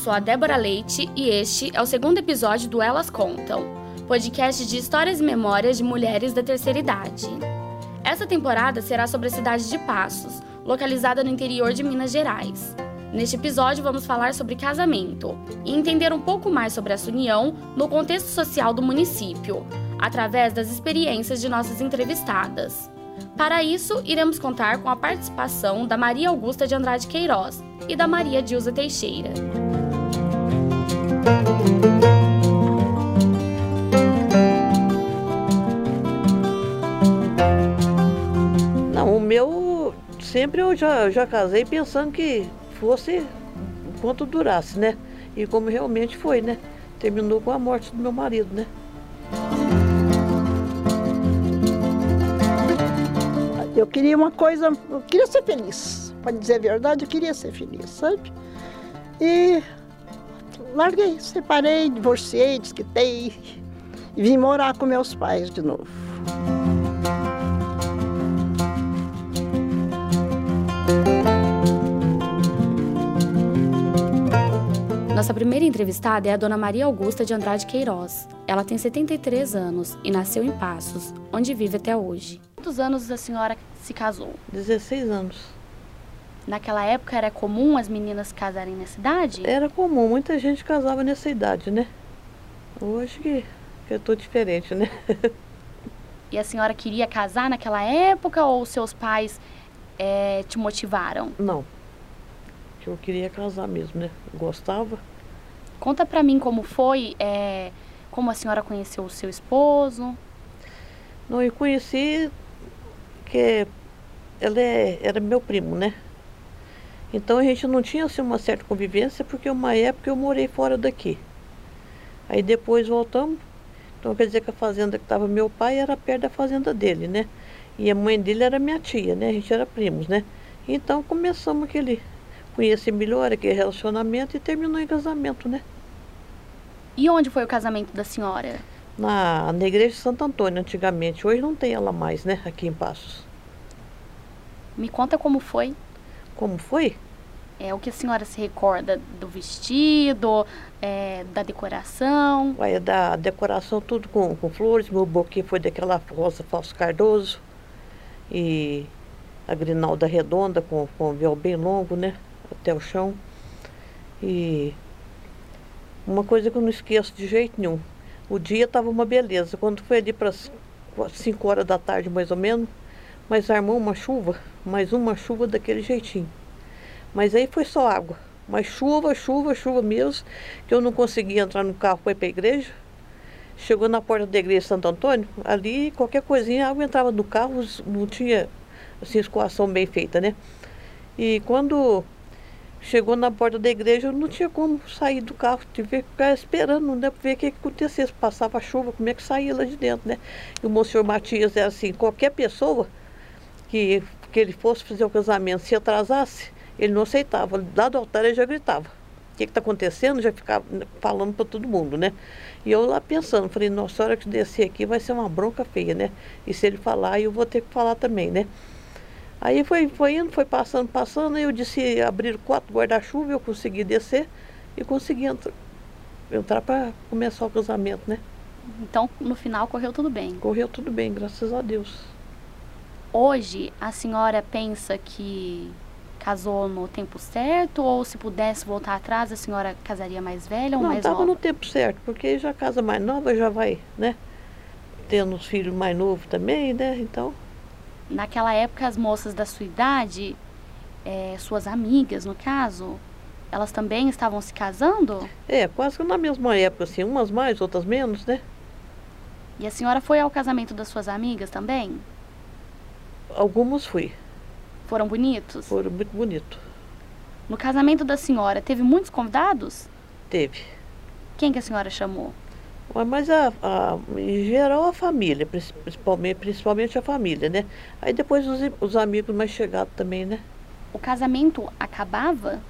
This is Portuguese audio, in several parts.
sou a Débora Leite e este é o segundo episódio do Elas Contam, podcast de histórias e memórias de mulheres da terceira idade. Essa temporada será sobre a cidade de Passos, localizada no interior de Minas Gerais. Neste episódio, vamos falar sobre casamento e entender um pouco mais sobre essa união no contexto social do município, através das experiências de nossas entrevistadas. Para isso, iremos contar com a participação da Maria Augusta de Andrade Queiroz e da Maria Dilza Teixeira. Sempre eu já, já casei pensando que fosse enquanto durasse, né? E como realmente foi, né? Terminou com a morte do meu marido, né? Eu queria uma coisa, eu queria ser feliz. Para dizer a verdade, eu queria ser feliz, sabe? E larguei, separei, divorciei, desquitei e vim morar com meus pais de novo. Nossa primeira entrevistada é a dona Maria Augusta de Andrade Queiroz. Ela tem 73 anos e nasceu em Passos, onde vive até hoje. Quantos anos a senhora se casou? 16 anos. Naquela época era comum as meninas se casarem na cidade? Era comum, muita gente casava nessa idade, né? Hoje que, que eu tô diferente, né? E a senhora queria casar naquela época ou seus pais eh, te motivaram? Não. Que eu queria casar mesmo, né? Gostava. Conta pra mim como foi, eh, como a senhora conheceu o seu esposo. Não, eu conheci que ele é- era meu primo, né? Então a gente não tinha assim, uma certa convivência, porque uma época eu morei fora daqui. Aí depois voltamos. Então quer dizer que a fazenda que estava meu pai era perto da fazenda dele, né? E a mãe dele era minha tia, né? A gente era primos, né? Então começamos aquele conhecer melhor aquele relacionamento e terminou em casamento, né? E onde foi o casamento da senhora? Na, na igreja de Santo Antônio, antigamente. Hoje não tem ela mais, né? Aqui em Passos. Me conta como foi. Como foi? É, o que a senhora se recorda do vestido, é, da decoração? Ué, da decoração tudo com, com flores. Meu buquê foi daquela rosa falso cardoso. E a grinalda redonda com, com véu bem longo, né? Até o chão. E uma coisa que eu não esqueço de jeito nenhum. O dia estava uma beleza. Quando foi ali para 5 horas da tarde, mais ou menos, mas armou uma chuva, mais uma chuva daquele jeitinho. Mas aí foi só água. Mas chuva, chuva, chuva mesmo, que eu não conseguia entrar no carro para ir para a igreja. Chegou na porta da igreja de Santo Antônio, ali qualquer coisinha, a água entrava no carro, não tinha assim, escoação bem feita, né? E quando chegou na porta da igreja, eu não tinha como sair do carro, tive que ficar esperando, né? Para ver o que, que acontecia, se passava chuva, como é que saía lá de dentro, né? E o senhor Matias era assim, qualquer pessoa que, que ele fosse fazer o casamento, se atrasasse, ele não aceitava. Lá do altar ele já gritava. O que está acontecendo? Já ficava falando para todo mundo, né? E eu lá pensando, falei, nossa, a hora que descer aqui vai ser uma bronca feia, né? E se ele falar, eu vou ter que falar também, né? Aí foi, foi indo, foi passando, passando, eu disse, abrir quatro guarda-chuva, eu consegui descer e consegui entrar, entrar para começar o casamento, né? Então, no final, correu tudo bem. Correu tudo bem, graças a Deus. Hoje, a senhora pensa que casou no tempo certo ou se pudesse voltar atrás, a senhora casaria mais velha ou Não, mais estava nova? no tempo certo, porque já casa mais nova já vai, né? Tendo os filhos mais novos também, né? Então, Naquela época, as moças da sua idade, eh, suas amigas, no caso, elas também estavam se casando? é, quase que na mesma época, assim, umas mais, outras menos, né? E a senhora foi ao casamento das suas amigas também? Algumas fui, Foram bonitos? foram muito bonito. No casamento da senhora, teve muitos convidados? Teve. Quem que a senhora chamou? Mas- a, a- em geral a família, princi- principalmente, principalmente a família, né? Aí depois os, os amigos mais chegados também, né? O casamento acabava?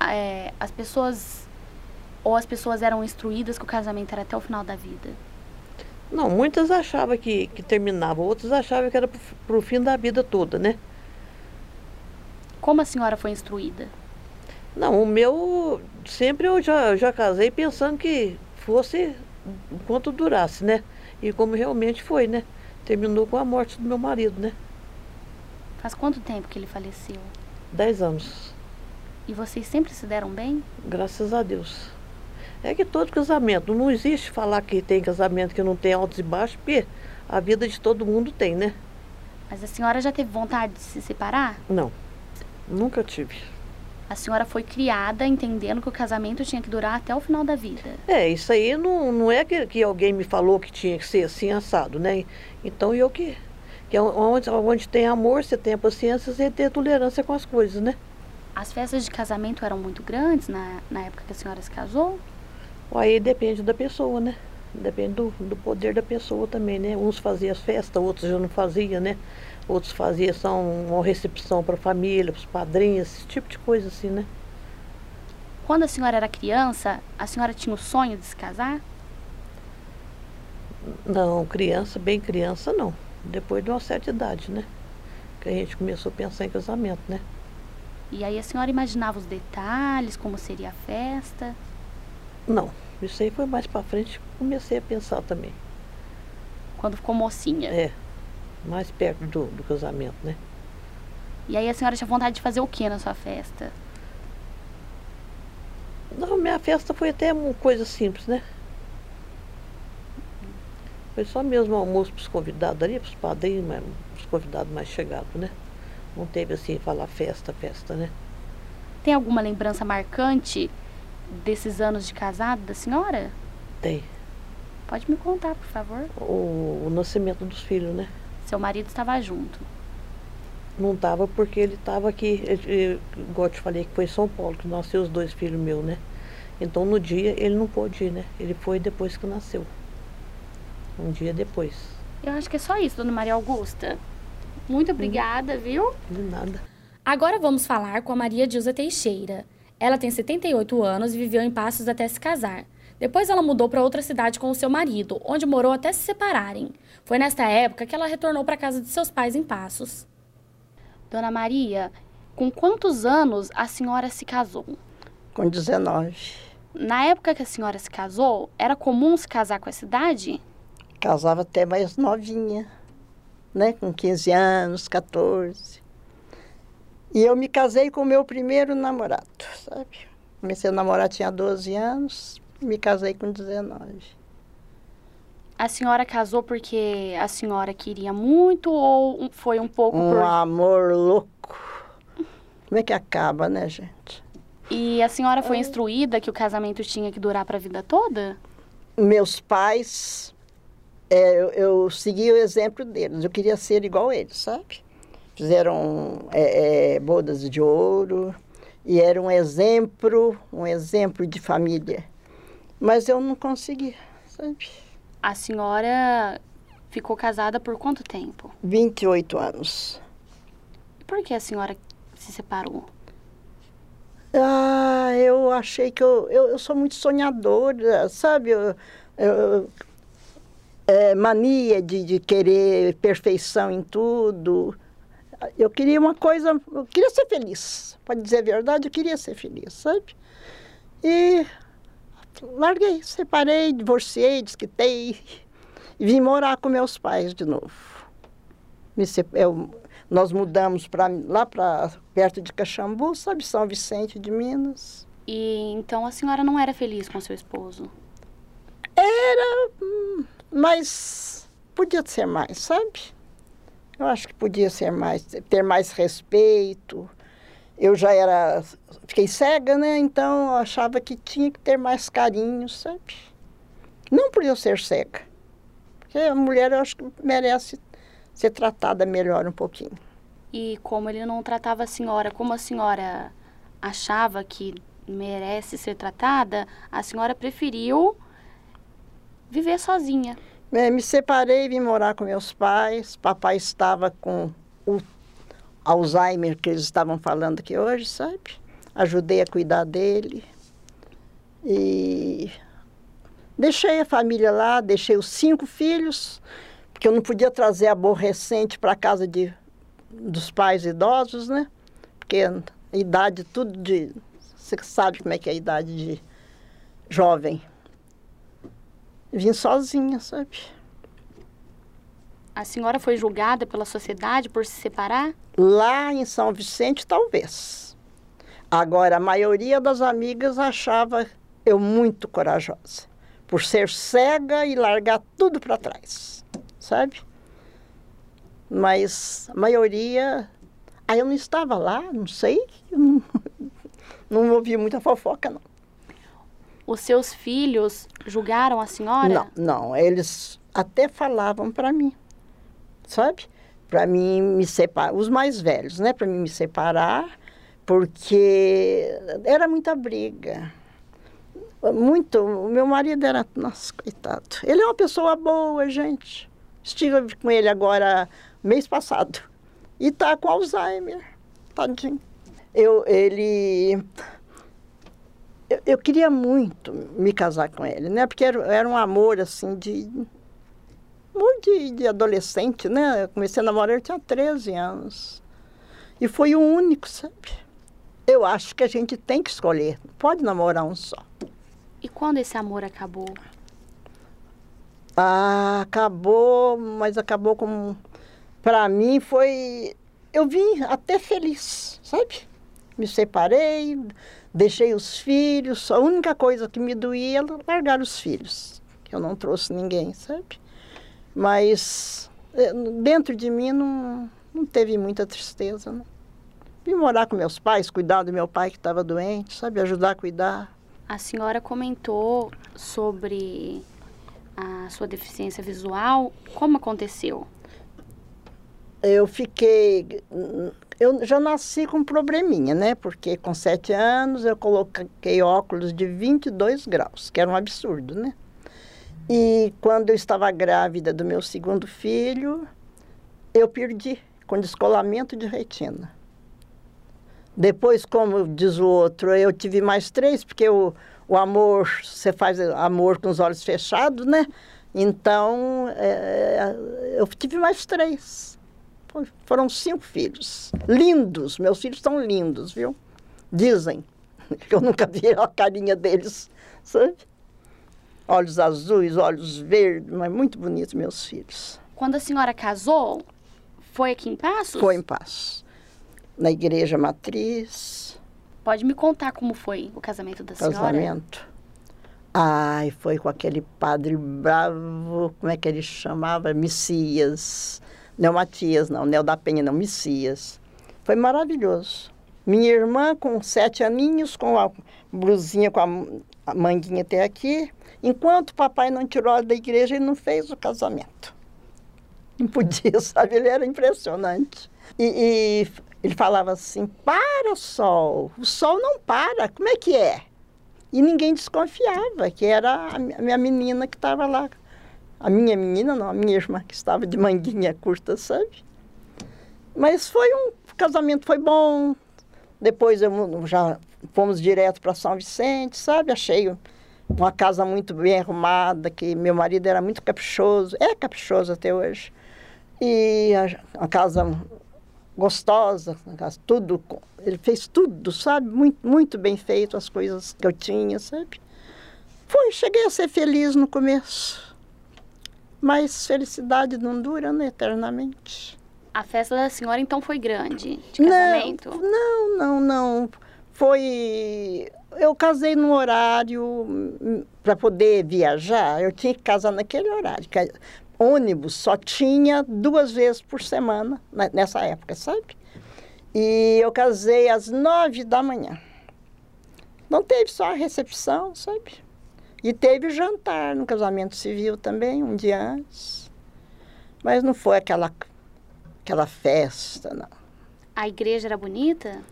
É, as pessoas. Ou as pessoas eram instruídas que o casamento era até o final da vida? Não, muitas achavam que, que terminava, outras achavam que era pro, pro fim da vida toda, né? Como a senhora foi instruída? Não, o meu, sempre eu já, já casei pensando que fosse enquanto durasse, né? E como realmente foi, né? Terminou com a morte do meu marido, né? Faz quanto tempo que ele faleceu? Dez anos. E vocês sempre se deram bem? Graças a Deus. É que todo casamento, não existe falar que tem casamento que não tem altos e baixos, porque a vida de todo mundo tem, né? Mas a senhora já teve vontade de se separar? Não, nunca tive. A senhora foi criada entendendo que o casamento tinha que durar até o final da vida. É, isso aí não, não é que, que alguém me falou que tinha que ser assim assado, né? Então eu que. que é onde, onde tem amor, você tem a paciência, você tem tolerância com as coisas, né? As festas de casamento eram muito grandes na, na época que a senhora se casou? Aí depende da pessoa, né? Depende do, do poder da pessoa também, né? Uns faziam as festas, outros já não faziam, né? Outros faziam só uma recepção para a família, para os padrinhos, esse tipo de coisa assim, né? Quando a senhora era criança, a senhora tinha o sonho de se casar? Não, criança, bem criança não. Depois de uma certa idade, né? Que a gente começou a pensar em casamento, né? E aí a senhora imaginava os detalhes, como seria a festa? Não, isso aí foi mais para frente comecei a pensar também. Quando ficou mocinha? É mais perto do, do casamento, né? E aí a senhora tinha vontade de fazer o que na sua festa? Não, minha festa foi até uma coisa simples, né? Foi só mesmo almoço para os convidados ali, para os padrinhos, mas os convidados mais chegados, né? Não teve assim falar festa, festa, né? Tem alguma lembrança marcante desses anos de casado da senhora? Tem. Pode me contar, por favor. O, o nascimento dos filhos, né? Seu marido estava junto? Não estava porque ele estava aqui, ele, igual eu te falei, que foi em São Paulo, que nasceu os dois filhos meus, né? Então no dia ele não pôde ir, né? Ele foi depois que nasceu. Um dia depois. Eu acho que é só isso, dona Maria Augusta. Muito obrigada, hum. viu? De nada. Agora vamos falar com a Maria Dilza Teixeira. Ela tem 78 anos e viveu em Passos até se casar. Depois ela mudou para outra cidade com o seu marido, onde morou até se separarem. Foi nesta época que ela retornou para casa de seus pais em Passos. Dona Maria, com quantos anos a senhora se casou? Com 19. Na época que a senhora se casou, era comum se casar com essa idade? Casava até mais novinha, né? Com 15 anos, 14. E eu me casei com o meu primeiro namorado, sabe? Comecei a namorar, tinha 12 anos, me casei com 19. A senhora casou porque a senhora queria muito ou foi um pouco um por... amor louco. Como é que acaba, né, gente? E a senhora foi instruída que o casamento tinha que durar para a vida toda? Meus pais, é, eu, eu, segui o exemplo deles. Eu queria ser igual eles, sabe? Fizeram é, é, bodas de ouro e era um exemplo, um exemplo de família. Mas eu não consegui, sabe? A senhora ficou casada por quanto tempo? 28 anos. Por que a senhora se separou? Ah, eu achei que eu, eu, eu sou muito sonhadora, sabe? Eu, eu, é, mania de, de querer perfeição em tudo. Eu queria uma coisa, eu queria ser feliz. Pode dizer a verdade, eu queria ser feliz, sabe? E larguei, separei, divorciei, desquitei e vim morar com meus pais de novo. Eu, nós mudamos pra, lá para perto de Caxambu, sabe, São Vicente de Minas. E então a senhora não era feliz com seu esposo? Era, mas podia ser mais, sabe? Eu acho que podia ser mais, ter mais respeito, eu já era, fiquei cega, né? Então eu achava que tinha que ter mais carinho, sabe? Não por eu ser cega, porque a mulher eu acho que merece ser tratada melhor um pouquinho. E como ele não tratava a senhora, como a senhora achava que merece ser tratada, a senhora preferiu viver sozinha. É, me separei, vim morar com meus pais. Papai estava com o Alzheimer que eles estavam falando aqui hoje, sabe? Ajudei a cuidar dele. E deixei a família lá, deixei os cinco filhos, porque eu não podia trazer aborrecente para casa de, dos pais idosos, né? Porque a idade tudo de Você sabe como é que é a idade de jovem. Vim sozinha, sabe? A senhora foi julgada pela sociedade por se separar? Lá em São Vicente, talvez. Agora, a maioria das amigas achava eu muito corajosa, por ser cega e largar tudo para trás, sabe? Mas a maioria. Aí eu não estava lá, não sei, não, não ouvi muita fofoca, não. Os seus filhos julgaram a senhora? Não, não, eles até falavam para mim, sabe? Para mim me separar, os mais velhos, né? Para mim me separar, porque era muita briga. Muito. O meu marido era. Nossa, coitado. Ele é uma pessoa boa, gente. Estive com ele agora mês passado. E tá com Alzheimer. Tadinho. Eu, ele. Eu, eu queria muito me casar com ele, né? Porque era, era um amor, assim, de. Amor de, de adolescente, né? Eu comecei a namorar, eu tinha 13 anos. E foi o único, sabe? Eu acho que a gente tem que escolher. Pode namorar um só. E quando esse amor acabou? Ah, acabou, mas acabou com. Para mim foi. Eu vim até feliz, sabe? Me separei, deixei os filhos. A única coisa que me doía era largar os filhos, que eu não trouxe ninguém, sabe? Mas eh, dentro de mim não, não teve muita tristeza, não. Vim morar com meus pais, cuidar do meu pai que estava doente, sabe? Ajudar a cuidar. A senhora comentou sobre a sua deficiência visual. Como aconteceu? Eu fiquei. Eu já nasci com um probleminha, né? Porque com sete anos eu coloquei óculos de 22 graus, que era um absurdo, né? E quando eu estava grávida do meu segundo filho, eu perdi com descolamento de retina. Depois, como diz o outro, eu tive mais três, porque o, o amor, você faz amor com os olhos fechados, né? Então, é, eu tive mais três. Foram cinco filhos. Lindos, meus filhos estão lindos, viu? Dizem. que Eu nunca vi a carinha deles, sabe? Olhos azuis, olhos verdes, mas muito bonitos meus filhos. Quando a senhora casou, foi aqui em Passos? Foi em Passos na igreja matriz. Pode me contar como foi o casamento da senhora? Casamento. Ai, foi com aquele padre bravo, como é que ele chamava? Messias. Não Matias, não, Nel da Penha, não, Messias. Foi maravilhoso. Minha irmã com sete aninhos, com a blusinha, com a manguinha até aqui. Enquanto o papai não tirou ela da igreja, ele não fez o casamento. Não podia, sabe? Ele era impressionante. E, e ele falava assim: para, sol, o sol não para, como é que é? E ninguém desconfiava que era a minha menina que estava lá. A minha menina, não, a minha irmã, que estava de manguinha curta, sabe? Mas foi um o casamento foi bom. Depois eu, já fomos direto para São Vicente, sabe? Achei uma casa muito bem arrumada, que meu marido era muito caprichoso, é caprichoso até hoje. E a, a casa gostosa, tudo, ele fez tudo, sabe? Muito, muito bem feito as coisas que eu tinha, sabe? Foi, cheguei a ser feliz no começo. Mas felicidade não dura né, eternamente. A festa da senhora então foi grande, de casamento? Não, não, não. Foi. Eu casei num horário hum, para poder viajar, eu tinha que casar naquele horário ônibus só tinha duas vezes por semana, né, nessa época, sabe? E eu casei às nove da manhã. Não teve só a recepção, sabe? E teve jantar no casamento civil também, um dia antes. Mas não foi aquela, aquela festa, não. A igreja era bonita?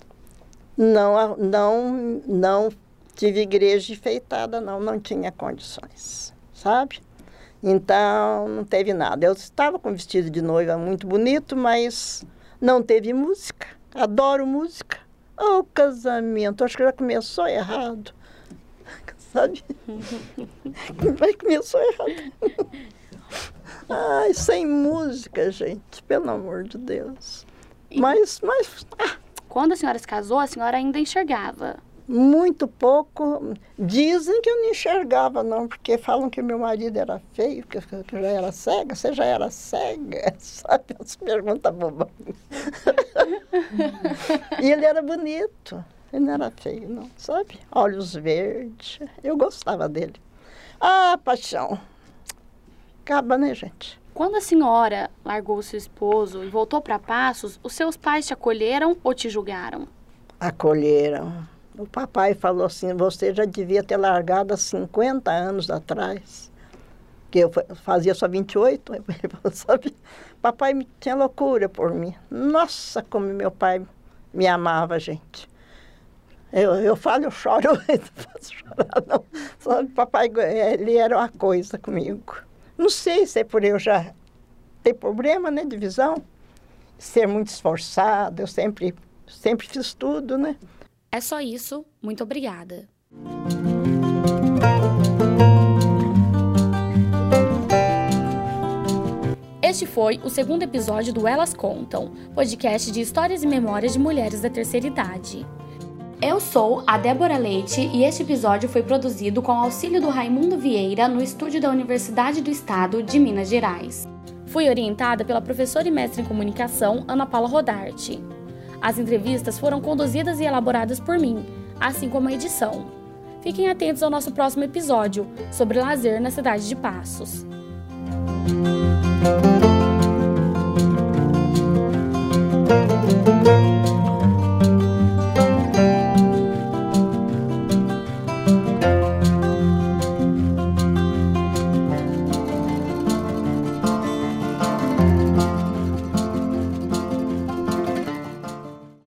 Não, não, não tive igreja enfeitada, não, não tinha condições, sabe? Então, não teve nada. Eu estava com vestido de noiva muito bonito, mas não teve música. Adoro música. Oh, casamento, acho que já começou errado. Sabe? Mas começou errado. Ai, sem música, gente, pelo amor de Deus. Mas, mas. Ah. Quando a senhora se casou, a senhora ainda enxergava? Muito pouco. Dizem que eu não enxergava, não, porque falam que meu marido era feio, que eu já era cega. Você já era cega? Sabe? As perguntas bobas. e ele era bonito. Ele não era feio, não, sabe? Olhos verdes. Eu gostava dele. Ah, paixão. Acaba, né, gente? Quando a senhora largou seu esposo e voltou para Passos, os seus pais te acolheram ou te julgaram? Acolheram o papai falou assim: você já devia ter largado há 50 anos atrás. Que eu fazia só 28. Ele falou, sabe? Papai tinha loucura por mim. Nossa, como meu pai me amava, gente. Eu, eu falo, eu choro, eu não posso chorar, não. Sabe, papai, ele era uma coisa comigo. Não sei se é por eu já ter problema, né, de visão, ser muito esforçada, eu sempre, sempre fiz tudo, né? É só isso, muito obrigada. Este foi o segundo episódio do Elas Contam, podcast de histórias e memórias de mulheres da terceira idade. Eu sou a Débora Leite e este episódio foi produzido com auxílio do Raimundo Vieira no estúdio da Universidade do Estado de Minas Gerais. Fui orientada pela professora e mestre em comunicação Ana Paula Rodarte. As entrevistas foram conduzidas e elaboradas por mim, assim como a edição. Fiquem atentos ao nosso próximo episódio sobre lazer na cidade de Passos.